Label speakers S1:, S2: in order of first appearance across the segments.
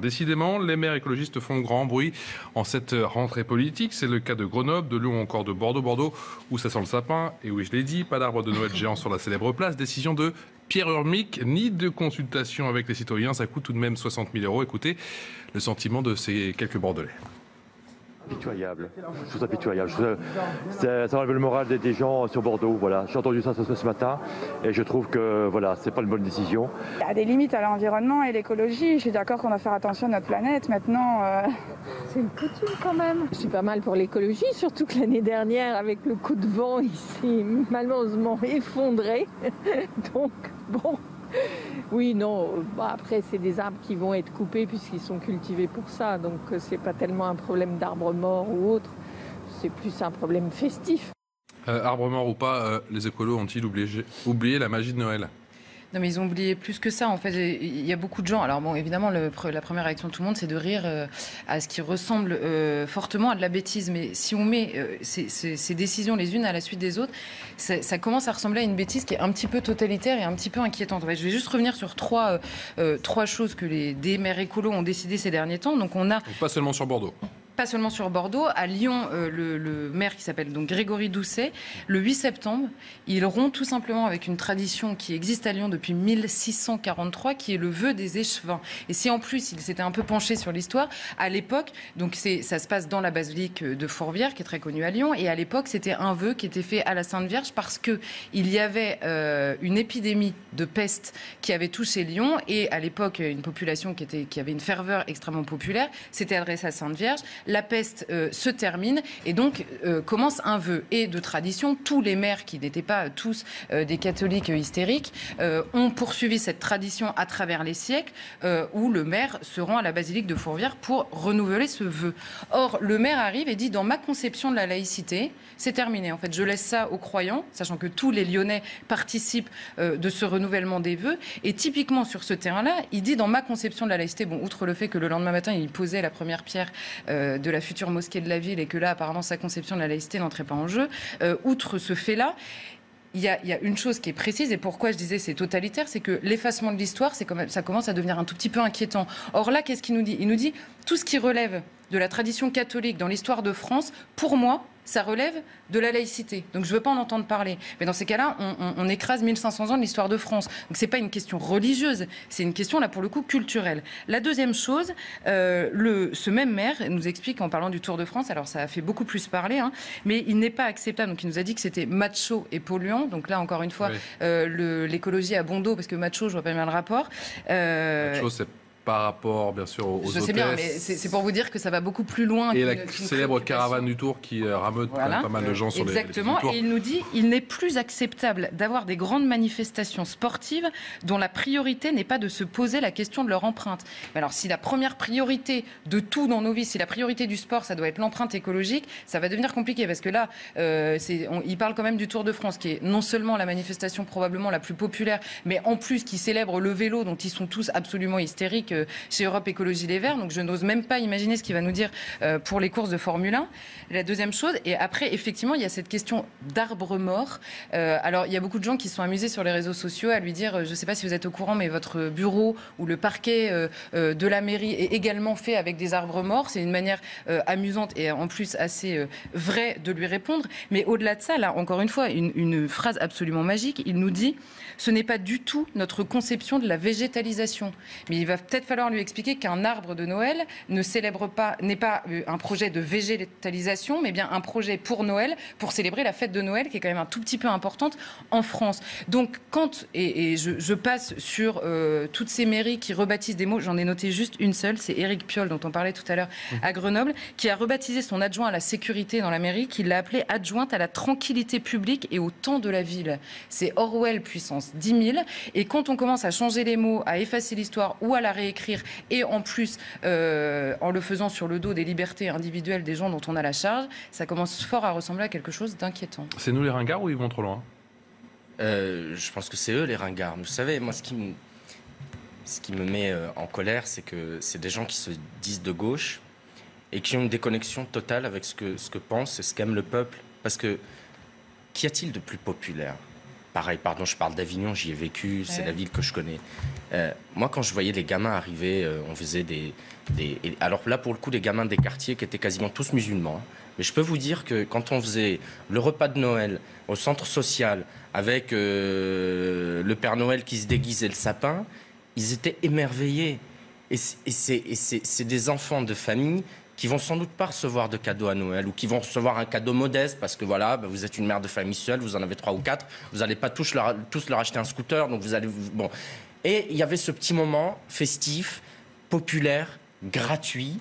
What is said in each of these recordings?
S1: Décidément, les maires écologistes font grand bruit en cette rentrée politique. C'est le cas de Grenoble, de Lyon, encore de Bordeaux, Bordeaux, où ça sent le sapin. Et oui, je l'ai dit, pas d'arbre de Noël géant sur la célèbre place. Décision de Pierre Urmic, ni de consultation avec les citoyens. Ça coûte tout de même 60 000 euros. Écoutez le sentiment de ces quelques Bordelais.
S2: Pitoyable. Je trouve ça pitoyable. ça, ça enlève le moral des, gens sur Bordeaux. Voilà. J'ai entendu ça ce, matin et je trouve que voilà, c'est pas une bonne décision.
S3: Il y a des limites à l'environnement et l'écologie. Je suis d'accord qu'on doit faire attention à notre planète. Maintenant, euh,
S4: c'est une coutume quand même. Je suis pas mal pour l'écologie, surtout que l'année dernière, avec le coup de vent, il s'est malheureusement effondré. Donc, bon. Oui, non. Bah, après, c'est des arbres qui vont être coupés puisqu'ils sont cultivés pour ça. Donc, euh, c'est pas tellement un problème d'arbres morts ou autre. C'est plus un problème festif.
S1: Euh, arbre mort ou pas, euh, les écolos ont-ils oublié la magie de Noël?
S5: Non, mais ils ont oublié plus que ça. En fait, il y a beaucoup de gens. Alors, bon, évidemment, la première réaction de tout le monde, c'est de rire euh, à ce qui ressemble euh, fortement à de la bêtise. Mais si on met euh, ces, décisions les unes à la suite des autres, ça, commence à ressembler à une bêtise qui est un petit peu totalitaire et un petit peu inquiétante. je vais juste revenir sur trois, trois choses que les des maires écolos ont décidé ces derniers temps. Donc, on a.
S1: pas seulement sur Bordeaux
S5: pas seulement sur Bordeaux, à Lyon, euh, le, maire qui s'appelle donc Grégory Doucet, le 8 septembre, il rompt tout simplement avec une tradition qui existe à Lyon depuis 1643, qui est le vœu des échevins. Et si en plus il s'était un peu penché sur l'histoire, à l'époque, donc ça se passe dans la basilique de Fourvière, qui est très connue à Lyon, et à l'époque c'était un vœu qui était fait à la Sainte Vierge parce que il y avait euh, une épidémie de peste qui avait touché Lyon, et à l'époque une population qui, qui avait une ferveur extrêmement populaire s'était adressée à Sainte Vierge la peste euh, se termine et donc euh, commence un vœu. Et de tradition, tous les maires qui n'étaient pas tous euh, des catholiques hystériques ont poursuivi cette tradition à travers les siècles où le maire se rend à la basilique de Fourvière pour renouveler ce vœu. Or, le maire arrive et dit dans ma conception de la laïcité, c'est terminé. En fait, je laisse ça aux croyants, sachant que tous les Lyonnais participent de ce renouvellement des vœux. Et typiquement sur ce terrain-là, il dit dans ma conception de la laïcité, bon, outre le fait que le lendemain matin, il posait la première pierre de la future mosquée de la ville et que là, apparemment, sa conception de la laïcité n'entrait pas en jeu. Euh, outre ce fait-là, il y, a, il y, a, une chose qui est précise et pourquoi je disais c'est totalitaire, c'est que l'effacement de l'histoire, c'est ça commence à devenir un tout petit peu inquiétant. Or là, qu'est-ce qu'il nous dit? Il nous dit tout ce qui relève de la tradition catholique dans l'histoire de France, pour moi, ça relève de la laïcité. Donc je ne veux pas en entendre parler. Mais dans ces cas-là, on, écrase 1500 ans de l'histoire de France. Donc ce n'est pas une question religieuse, c'est une question, là, pour le coup, culturelle. La deuxième chose, euh, le, ce même maire nous explique en parlant du Tour de France, alors ça a fait beaucoup plus parler, hein, mais il n'est pas acceptable. Donc il nous a dit que c'était macho et polluant. Donc là, encore une fois, euh, l'écologie à bon dos, parce que macho, je vois pas bien le rapport.
S1: Euh, macho, par rapport, bien sûr, aux Je sais bien, mais
S5: c'est pour vous dire que ça va beaucoup plus loin.
S1: Et la célèbre caravane du Tour qui euh, rameute pas mal de gens sur
S5: Exactement.
S1: les,
S5: Exactement. Et il nous dit il n'est plus acceptable d'avoir des grandes manifestations sportives dont la priorité n'est pas de se poser la question de leur empreinte. Mais alors, si la première priorité de tout dans nos vies, si la priorité du sport, ça doit être l'empreinte écologique, ça va devenir compliqué parce que là, euh, il parle quand même du Tour de France, qui est non seulement la manifestation probablement la plus populaire, mais en plus qui célèbre le vélo, dont ils sont tous absolument hystériques chez Europe Écologie Les Verts. Donc je n'ose même pas imaginer ce qu'il va nous dire euh, pour les courses de Formule 1. La deuxième chose, et après, effectivement, il y a cette question d'arbres morts. Euh, alors, il y a beaucoup de gens qui sont amusés sur les réseaux sociaux à lui dire, euh, je ne sais pas si vous êtes au courant, mais votre bureau ou le parquet de la mairie est également fait avec des arbres morts. C'est une manière amusante et en plus assez vraie de lui répondre. Mais au-delà de ça, là, encore une fois, une, une phrase absolument magique, il nous dit, ce n'est pas du tout notre conception de la végétalisation. Mais il va peut-être falloir lui expliquer qu'un arbre de Noël ne célèbre pas, n'est pas euh, un projet de végétalisation, mais bien un projet pour Noël, pour célébrer la fête de Noël, qui est quand même un tout petit peu importante en France. Donc, quand, et, je, passe sur euh, toutes ces mairies qui rebaptisent des mots, j'en ai noté juste une seule, c'est Éric Piolle, dont on parlait tout à l'heure à Grenoble, qui a rebaptisé son adjoint à la sécurité dans la mairie, qui l'a appelé adjointe à la tranquillité publique et au temps de la ville. C'est Orwell puissance 10 000. Et quand on commence à changer les mots, à effacer l'histoire ou à la réécrire, et en plus euh, en le faisant sur le dos des libertés individuelles des gens dont on a la charge, ça commence fort à ressembler à quelque chose d'inquiétant.
S1: C'est nous les ringards ou ils vont trop loin?
S6: Euh, Je pense que c'est eux les ringards. Vous savez, moi, ce qui me, ce qui me met euh, en colère, c'est que c'est des gens qui se disent de gauche et qui ont une déconnexion totale avec ce que, ce que pense et ce qu'aime le peuple. Parce que qu'y a-t-il de plus populaire? Pareil, pardon, je parle d'Avignon, j'y ai vécu, c'est la ville que je connais. Euh, moi, quand je voyais les gamins arriver, euh, on faisait des, des, Alors là, pour le coup, les gamins des quartiers qui étaient quasiment tous musulmans. Hein. Mais je peux vous dire que quand on faisait le repas de Noël au centre social avec euh, le Père Noël qui se déguisait le sapin, ils étaient émerveillés. Et c'est des enfants de famille qui vont sans doute pas recevoir de cadeaux à Noël ou qui vont recevoir un cadeau modeste parce que voilà, bah, vous êtes une mère de famille seule, vous en avez trois ou quatre, vous n'allez pas tous leur, acheter un scooter, donc vous allez bon. Et il y avait ce petit moment festif, populaire, gratuit,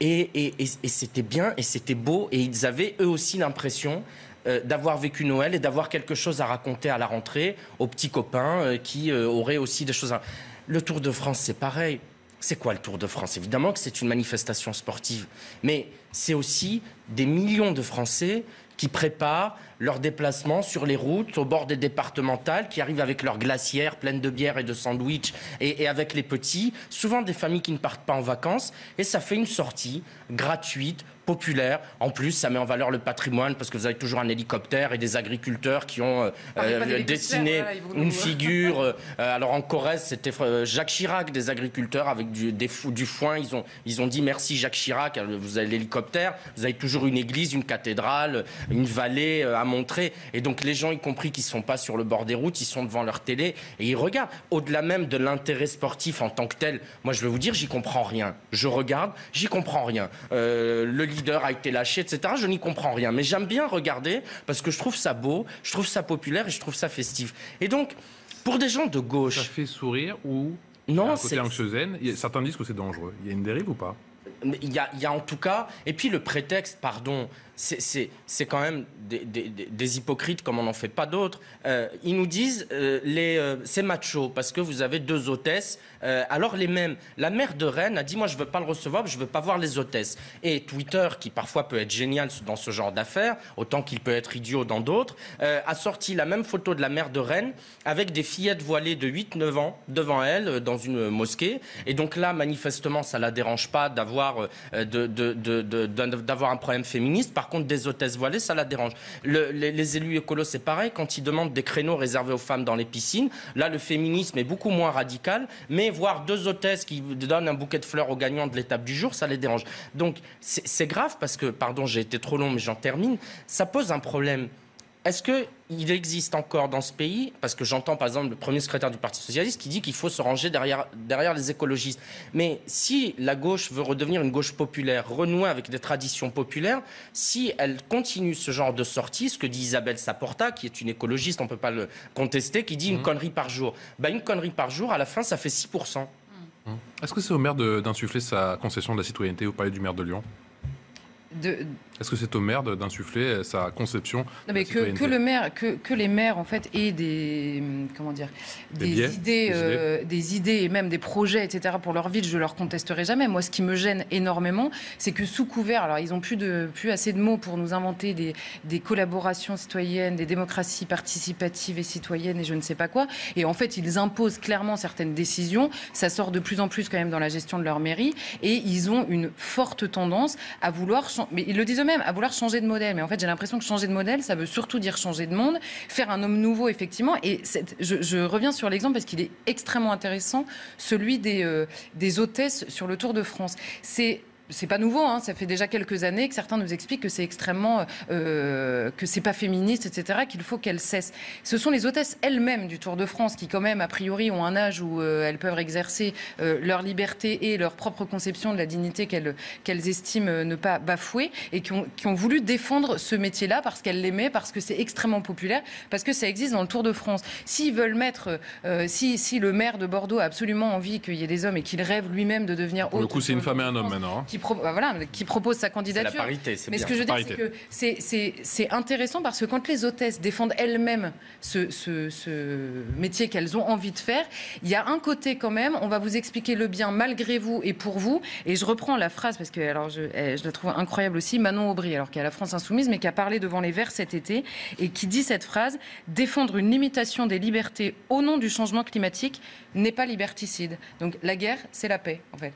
S6: et, et, c'était bien et c'était beau, et ils avaient eux aussi l'impression euh, d'avoir vécu Noël et d'avoir quelque chose à raconter à la rentrée aux petits copains euh, qui euh, auraient aussi des choses à... Le Tour de France, c'est pareil. C'est quoi le Tour de France? Évidemment que c'est une manifestation sportive, mais c'est aussi des millions de Français qui préparent leur déplacement sur les routes, au bord des départementales, qui arrivent avec leurs glacières pleines de bière et de sandwich et, et, avec les petits, souvent des familles qui ne partent pas en vacances, et ça fait une sortie gratuite populaire. En plus, ça met en valeur le patrimoine parce que vous avez toujours un hélicoptère et des agriculteurs qui ont euh, euh, dessiné une figure. Euh, alors en Corrèze, c'était Jacques Chirac, des agriculteurs avec du, des, du foin. Ils ont, ils ont dit merci Jacques Chirac. Vous avez l'hélicoptère, vous avez toujours une église, une cathédrale, une vallée à montrer. Et donc les gens, y compris qui sont pas sur le bord des routes, ils sont devant leur télé et ils regardent. Au-delà même de l'intérêt sportif en tant que tel, moi je vais vous dire, j'y comprends rien. Je regarde, j'y comprends rien. le leader a été lâché, etc. Je n'y comprends rien. Mais j'aime bien regarder parce que je trouve ça beau, je trouve ça populaire et je trouve ça festif. Et donc, pour des gens de gauche.
S1: Ça fait sourire ou.
S6: Non,
S1: c'est. anxiogène. Certains disent que c'est dangereux. Il y a une dérive ou pas?
S6: Il y, a, en tout cas, et puis le prétexte, pardon, c'est quand même des, hypocrites comme on n'en fait pas d'autres. Euh, ils nous disent euh, euh, c'est macho parce que vous avez deux hôtesses. alors les mêmes. La mère de Rennes a dit moi je veux pas le recevoir, je veux pas voir les hôtesses. Et Twitter, qui parfois peut être génial dans ce genre d'affaires, autant qu'il peut être idiot dans d'autres, a sorti la même photo de la mère de Rennes avec des fillettes voilées de 8-9 ans devant elle dans une mosquée. Et donc là, manifestement, ça la dérange pas d'avoir d'avoir un problème féministe. Par contre, des hôtesses voilées, ça la dérange. les, élus écolos, c'est pareil. Quand ils demandent des créneaux réservés aux femmes dans les piscines, là, le féminisme est beaucoup moins radical. Mais voir deux hôtesses qui donnent un bouquet de fleurs aux gagnants de l'étape du jour, ça les dérange. Donc, c'est grave parce que, pardon, j'ai été trop long, mais j'en termine. Ça pose un problème. Est-ce qu'il existe encore dans ce pays, parce que j'entends par exemple le premier secrétaire du Parti socialiste qui dit qu'il faut se ranger derrière, derrière les écologistes. Mais si la gauche veut redevenir une gauche populaire, renouer avec des traditions populaires, si elle continue ce genre de sortie, ce que dit Isabelle Saporta, qui est une écologiste, on ne peut pas le contester, qui dit une mmh. connerie par jour, ben, une connerie par jour, à la fin, ça fait 6%.
S1: Mmh. Est-ce que c'est au maire d'insuffler sa concession de la citoyenneté Vous parlez du maire de Lyon? Est-ce que c'est au maire d'insuffler sa conception
S5: non, mais que, que, le maire, que, que, les maires en fait aient des comment dire des, idées, euh, des, idées, et même des projets etc pour leur ville, je leur contesterai jamais. Moi, ce qui me gêne énormément, c'est que sous couvert, alors ils ont plus de plus assez de mots pour nous inventer des, des collaborations citoyennes, des démocraties participatives et citoyennes et je ne sais pas quoi. Et en fait, ils imposent clairement certaines décisions. Ça sort de plus en plus quand même dans la gestion de leur mairie et ils ont une forte tendance à vouloir mais ils le disent eux-mêmes, à vouloir changer de modèle. Mais en fait, j'ai l'impression que changer de modèle, ça veut surtout dire changer de monde, faire un homme nouveau, effectivement. Et je, reviens sur l'exemple parce qu'il est extrêmement intéressant, celui des, euh, des hôtesses sur le Tour de France. C'est c'est pas nouveau, hein, ça fait déjà quelques années que certains nous expliquent que c'est extrêmement, euh, que c'est pas féministe, etc., qu'il faut qu'elles cessent. Ce sont les hôtesses elles-mêmes du Tour de France qui, quand même, a priori, ont un âge où euh, elles peuvent exercer euh, leur liberté et leur propre conception de la dignité qu'elles estiment ne pas bafouer et qui ont, qui ont voulu défendre ce métier-là parce qu'elles l'aimaient, parce que c'est extrêmement populaire, parce que ça existe dans le Tour de France. S'ils veulent mettre, si, si le maire de Bordeaux a absolument envie qu'il y ait des hommes et qu'il rêve lui-même de devenir
S1: Pour le coup, c'est une femme et un homme maintenant. Hein
S5: qui, bah, voilà, qui propose sa candidature.
S6: La parité,
S5: Mais ce que je veux dire, c'est que c'est intéressant parce que quand les hôtesses défendent elles-mêmes ce, ce, métier qu'elles ont envie de faire, il y a un côté quand même, on va vous expliquer le bien malgré vous et pour vous. Et je reprends la phrase parce que alors je, eh, je la trouve incroyable aussi, Manon Aubry, alors qui est à la France Insoumise, mais qui a parlé devant les Verts cet été et qui dit cette phrase défendre une limitation des libertés au nom du changement climatique n'est pas liberticide. Donc la guerre, c'est la paix, en fait.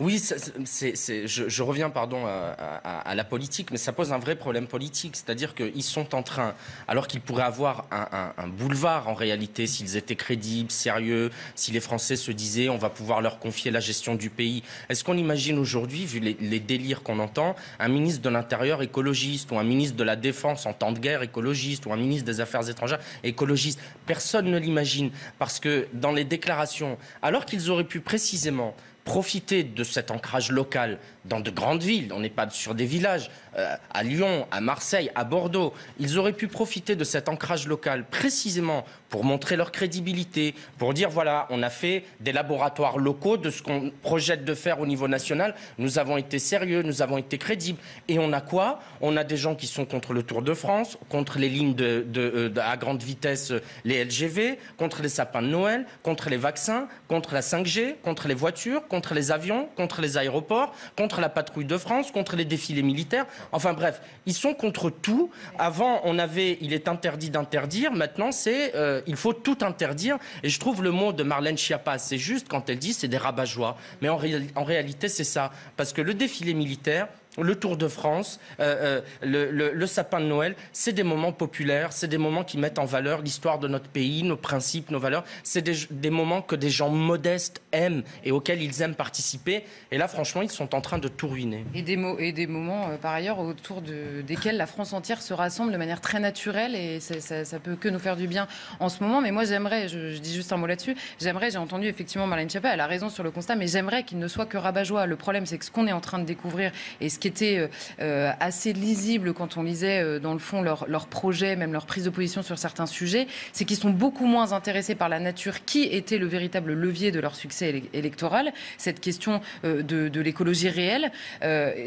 S6: Oui, c'est, je, reviens pardon à, la politique, mais ça pose un vrai problème politique. C'est-à-dire qu'ils sont en train, alors qu'ils pourraient avoir un, boulevard en réalité, s'ils étaient crédibles, sérieux, si les Français se disaient on va pouvoir leur confier la gestion du pays. Est-ce qu'on imagine aujourd'hui, vu les, les délires qu'on entend, un ministre de l'Intérieur écologiste ou un ministre de la Défense en temps de guerre écologiste ou un ministre des Affaires étrangères écologiste? Personne ne l'imagine parce que dans les déclarations, alors qu'ils auraient pu précisément profiter de cet ancrage local dans de grandes villes, on n'est pas sur des villages, euh, à Lyon, à Marseille, à Bordeaux, ils auraient pu profiter de cet ancrage local précisément pour montrer leur crédibilité, pour dire voilà, on a fait des laboratoires locaux de ce qu'on projette de faire au niveau national, nous avons été sérieux, nous avons été crédibles. Et on a quoi? On a des gens qui sont contre le Tour de France, contre les lignes euh, à grande vitesse, les LGV, contre les sapins de Noël, contre les vaccins, contre la 5G, contre les voitures, contre les avions, contre les aéroports, contre la patrouille de France, contre les défilés militaires. Enfin bref, ils sont contre tout. Avant, on avait il est interdit d'interdire. Maintenant, c'est euh, il faut tout interdire. Et je trouve le mot de Marlène Schiappa assez juste quand elle dit c'est des rabat-joie. Mais en réalité, c'est ça. Parce que le défilé militaire, le Tour de France, euh, euh, le, sapin de Noël, c'est des moments populaires, c'est des moments qui mettent en valeur l'histoire de notre pays, nos principes, nos valeurs. C'est des, moments que des gens modestes aiment et auxquels ils aiment participer. Et là, franchement, ils sont en train de tout ruiner.
S5: Et des, et des moments, euh, par ailleurs, autour de, desquels la France entière se rassemble de manière très naturelle et ça, ça, peut que nous faire du bien en ce moment. Mais moi, j'aimerais, je, dis juste un mot là-dessus, j'aimerais, j'ai entendu effectivement Marlène Schiappa, elle a raison sur le constat, mais j'aimerais qu'il ne soit que rabat-joie. Le problème, c'est que ce qu'on est en train de découvrir et ce qui était euh, euh, assez lisible quand on lisait euh, dans le fond leur, leur projet, même leur prise de position sur certains sujets, c'est qu'ils sont beaucoup moins intéressés par la nature qui était le véritable levier de leur succès électoral. Cette question de, de l'écologie réelle,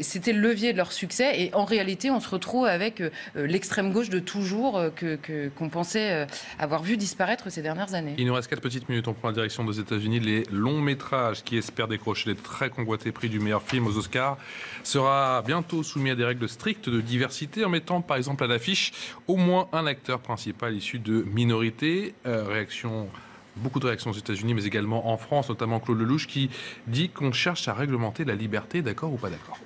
S5: c'était le levier de leur succès. Et en réalité, on se retrouve avec l'extrême gauche de toujours que, qu'on pensait avoir vu disparaître ces dernières années.
S1: Il nous reste 4 petites minutes. On prend la direction des États-Unis. Les longs métrages qui espèrent décrocher les très convoités prix du meilleur film aux Oscars sera bientôt soumis à des règles strictes de diversité en mettant par exemple à l'affiche au moins un acteur principal issu de minorités. Euh, réaction beaucoup de réactions aux États-Unis, mais également en France, notamment Claude Lelouch, qui dit qu'on cherche à réglementer la liberté, d'accord ou pas d'accord?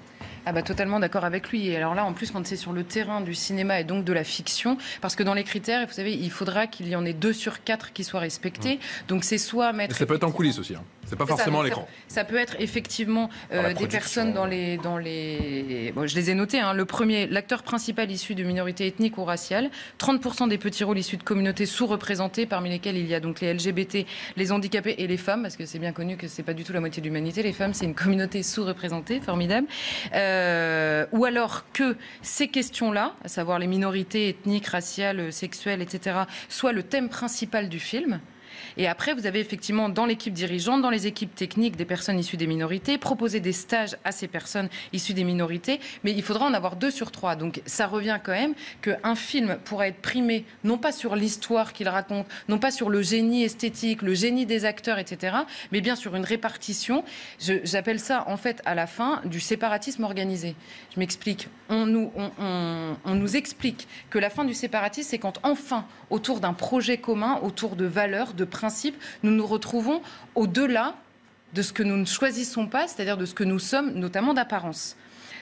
S5: Ah bah totalement d'accord avec lui. Et alors là, en plus, quand c'est sur le terrain du cinéma et donc de la fiction, parce que dans les critères, vous savez, il faudra qu'il y en ait deux sur quatre qui soient respectés. Mmh. Donc c'est soit mettre.
S1: ça peut être en coulisses aussi. Hein. C'est pas forcément l'écran.
S5: Ça, peut être effectivement euh, des personnes dans les, dans les. Bon, je les ai notés. Hein. Le premier, l'acteur principal issu de minorités ethniques ou raciales. 30% des petits rôles issus de communautés sous-représentées, parmi lesquelles il y a donc les LGBT, les handicapés et les femmes, parce que c'est bien connu que c'est pas du tout la moitié de l'humanité. Les femmes, c'est une communauté sous-représentée, formidable. Euh, ou alors que ces questions-là, à savoir les minorités ethniques, raciales, sexuelles, etc., soient le thème principal du film. Et après, vous avez effectivement dans l'équipe dirigeante, dans les équipes techniques, des personnes issues des minorités, proposer des stages à ces personnes issues des minorités, mais il faudra en avoir deux sur trois. Donc ça revient quand même qu'un film pourra être primé non pas sur l'histoire qu'il raconte, non pas sur le génie esthétique, le génie des acteurs, etc., mais bien sur une répartition. J'appelle ça en fait à la fin du séparatisme organisé. Je m'explique. On nous, explique que la fin du séparatisme, c'est quand enfin, autour d'un projet commun, autour de valeurs, de principe, nous nous retrouvons au-delà de ce que nous ne choisissons pas, c'est-à-dire de ce que nous sommes, notamment d'apparence.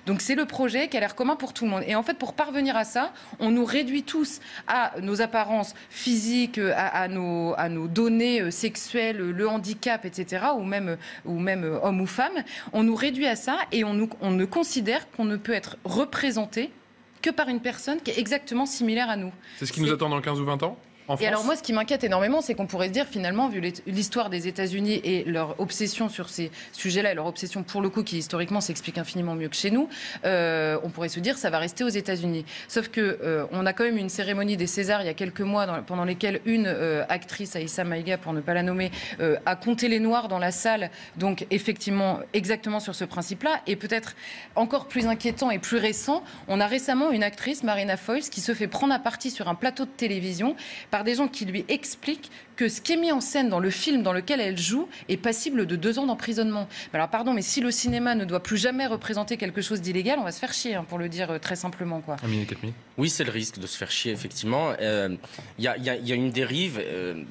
S5: Donc c'est le projet qui a l'air commun pour tout le monde. Et en fait, pour parvenir à ça, on nous réduit tous à nos apparences physiques, à, nos, à nos, données euh, sexuelles, le handicap, etc., ou même, ou même euh, homme ou femme. On nous réduit à ça et on, nous, on ne considère qu'on ne peut être représenté que par une personne qui est exactement similaire à nous.
S1: C'est ce qui nous attend dans 15 ou 20 ans?
S5: Et alors moi, ce qui m'inquiète énormément, c'est qu'on pourrait se dire finalement, vu l'histoire des États-Unis et leur obsession sur ces sujets-là, et leur obsession pour le coup, qui historiquement s'explique infiniment mieux que chez nous, euh, on pourrait se dire ça va rester aux États-Unis. Sauf que euh, on a quand même une cérémonie des Césars il y a quelques mois pendant lesquelles une euh, actrice, Aïssa Maïga, pour ne pas la nommer, a compté les noirs dans la salle. Donc effectivement, exactement sur ce principe-là, et peut-être encore plus inquiétant et plus récent, on a récemment une actrice, Marina Foïs, qui se fait prendre à partie sur un plateau de télévision par des gens qui lui expliquent que ce qui est mis en scène dans le film dans lequel elle joue est passible de deux ans d'emprisonnement. Alors pardon, mais si le cinéma ne doit plus jamais représenter quelque chose d'illégal, on va se faire chier, hein, pour le dire euh, très simplement. Quoi.
S6: Oui, c'est le risque de se faire chier, effectivement. Il euh, y, a une dérive. Euh,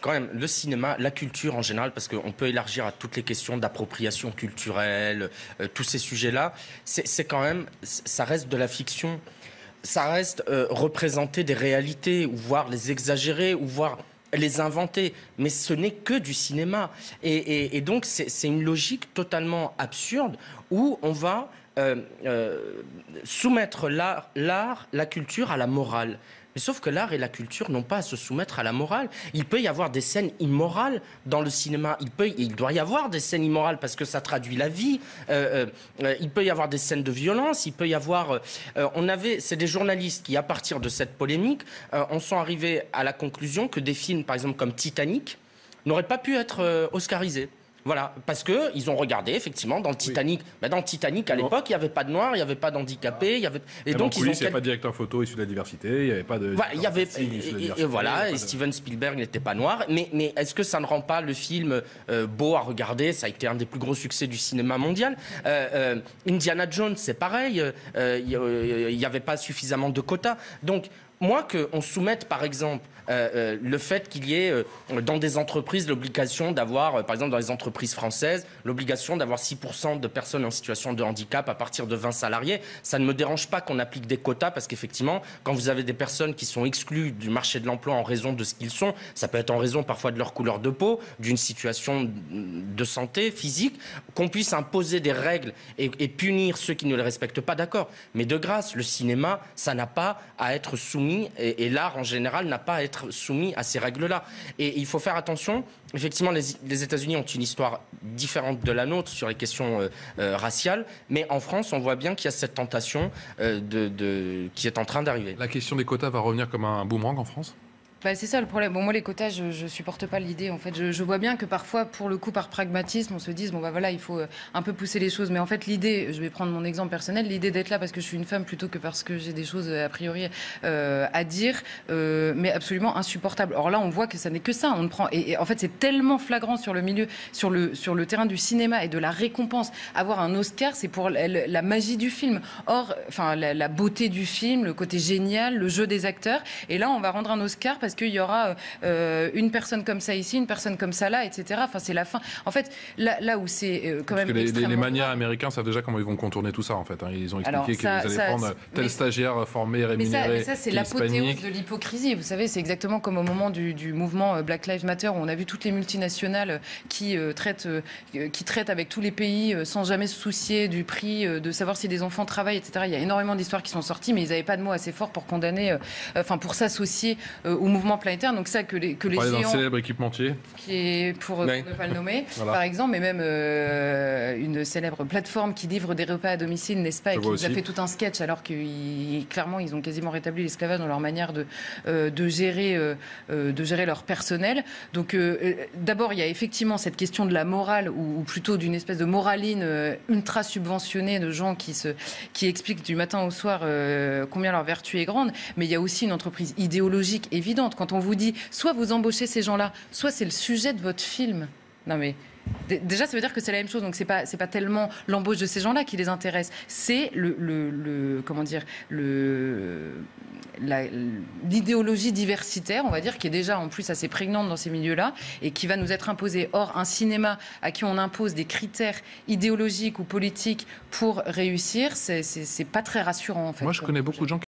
S6: quand même le cinéma, la culture en général, parce qu'on peut élargir à toutes les questions d'appropriation culturelle, euh, tous ces sujets-là, c'est quand même, ça reste de la fiction. Ça reste euh, représenter des réalités, ou voir les exagérer, ou voir les inventer, mais ce n'est que du cinéma. Et, donc c'est une logique totalement absurde où on va soumettre l'art, la culture à la morale. Mais sauf que l'art et la culture n'ont pas à se soumettre à la morale. Il peut y avoir des scènes immorales dans le cinéma. Il, peut, il doit y avoir des scènes immorales parce que ça traduit la vie. Euh, euh, euh, il peut y avoir des scènes de violence. Il peut y avoir. on avait, c'est des journalistes qui, à partir de cette polémique, en sont arrivés à la conclusion que des films, par exemple comme Titanic, n'auraient pas pu être oscarisés. Voilà, parce que ils ont regardé effectivement dans le Titanic. Bah, dans le Titanic à l'époque, il n'y avait pas de noirs, il n'y avait pas d'handicapés, il y avait
S1: et donc ils ont. Il n'y avait pas de directeur photo issu de la diversité, il n'y avait pas de.
S6: Voilà, il y avait et, voilà, et Steven Spielberg n'était pas noir. Mais, mais est-ce que ça ne rend pas le film euh, beau à regarder? Ça a été un des plus gros succès du cinéma mondial. Euh, euh, Indiana Jones, c'est pareil. Il n'y avait pas suffisamment de quotas. Donc moi, qu'on soumette, par exemple, euh, euh, le fait qu'il y ait euh, dans des entreprises l'obligation d'avoir, par exemple dans les entreprises françaises, l'obligation d'avoir 6% de personnes en situation de handicap à partir de 20 salariés, ça ne me dérange pas qu'on applique des quotas parce qu'effectivement, quand vous avez des personnes qui sont exclues du marché de l'emploi en raison de ce qu'ils sont, ça peut être en raison parfois de leur couleur de peau, d'une situation de santé physique, qu'on puisse imposer des règles et, et punir ceux qui ne les respectent pas, d'accord. Mais de grâce, le cinéma, ça n'a pas à être soumis et, l'art en général n'a pas à être soumis à ces règles-là. Et il faut faire attention. Effectivement, les, États-Unis ont une histoire différente de la nôtre sur les questions euh, euh, raciales, mais en France, on voit bien qu'il y a cette tentation euh, qui est en train d'arriver.
S1: La question des quotas va revenir comme un boomerang en France?
S5: Bah, c'est ça le problème. Bon, moi, les quotas, je, ne supporte pas l'idée. En fait, je, vois bien que parfois, pour le coup, par pragmatisme, on se dise bon bah voilà, il faut euh, un peu pousser les choses. Mais en fait, l'idée, je vais prendre mon exemple personnel, l'idée d'être là parce que je suis une femme plutôt que parce que j'ai des choses euh, a priori euh, à dire, mais absolument insupportable. Or là, on voit que ça n'est que ça. On prend et, en fait, c'est tellement flagrant sur le milieu, sur le sur le terrain du cinéma et de la récompense. Avoir un Oscar, c'est pour la, magie du film. Or, enfin, la, la beauté du film, le côté génial, le jeu des acteurs. Et là, on va rendre un Oscar parce parce qu'il y aura euh, une personne comme ça ici, une personne comme ça là, etc. Enfin, c'est la fin. En fait, là, là où c'est euh, quand même.
S1: Que les, les, manias américains savent déjà comment ils vont contourner tout ça, en fait. Hein. Ils ont expliqué qu'ils allaient prendre tel stagiaire formé, rémunéré.
S5: Mais ça, c'est l'apothéose de l'hypocrisie. Vous savez, c'est exactement comme au moment du, mouvement euh, Black Lives Matter, où on a vu toutes les multinationales qui, traitent, qui traitent avec tous les pays sans jamais se soucier du prix, de savoir si des enfants travaillent, etc. Il y a énormément d'histoires qui sont sorties, mais ils n'avaient pas de mots assez forts pour condamner, enfin, pour s'associer au mouvement mouvement planétaire. Donc ça que les que les
S1: géants, célèbre équipementier
S5: qui est pour, ne pas le nommer, par exemple, mais même euh, une célèbre plateforme qui livre des repas à domicile, n'est-ce pas, et qui nous a fait tout un sketch alors que clairement ils ont quasiment rétabli l'esclavage dans leur manière de euh, de gérer euh, de gérer leur personnel. Donc d'abord il y a effectivement cette question de la morale ou, plutôt d'une espèce de moraline ultra subventionnée de gens qui se qui expliquent du matin au soir combien leur vertu est grande, mais il y a aussi une entreprise idéologique évidente quand on vous dit soit vous embauchez ces gens-là, soit c'est le sujet de votre film. Non mais Déjà, ça veut dire que c'est la même chose. Donc, c'est pas c'est pas tellement l'embauche de ces gens-là qui les intéresse. C'est le, comment dire le l'idéologie diversitaire, on va dire, qui est déjà en plus assez prégnante dans ces milieux-là et qui va nous être imposée. Or, un cinéma à qui on impose des critères idéologiques ou politiques pour réussir, c'est pas très rassurant. En fait,
S1: Moi, je connais beaucoup de gens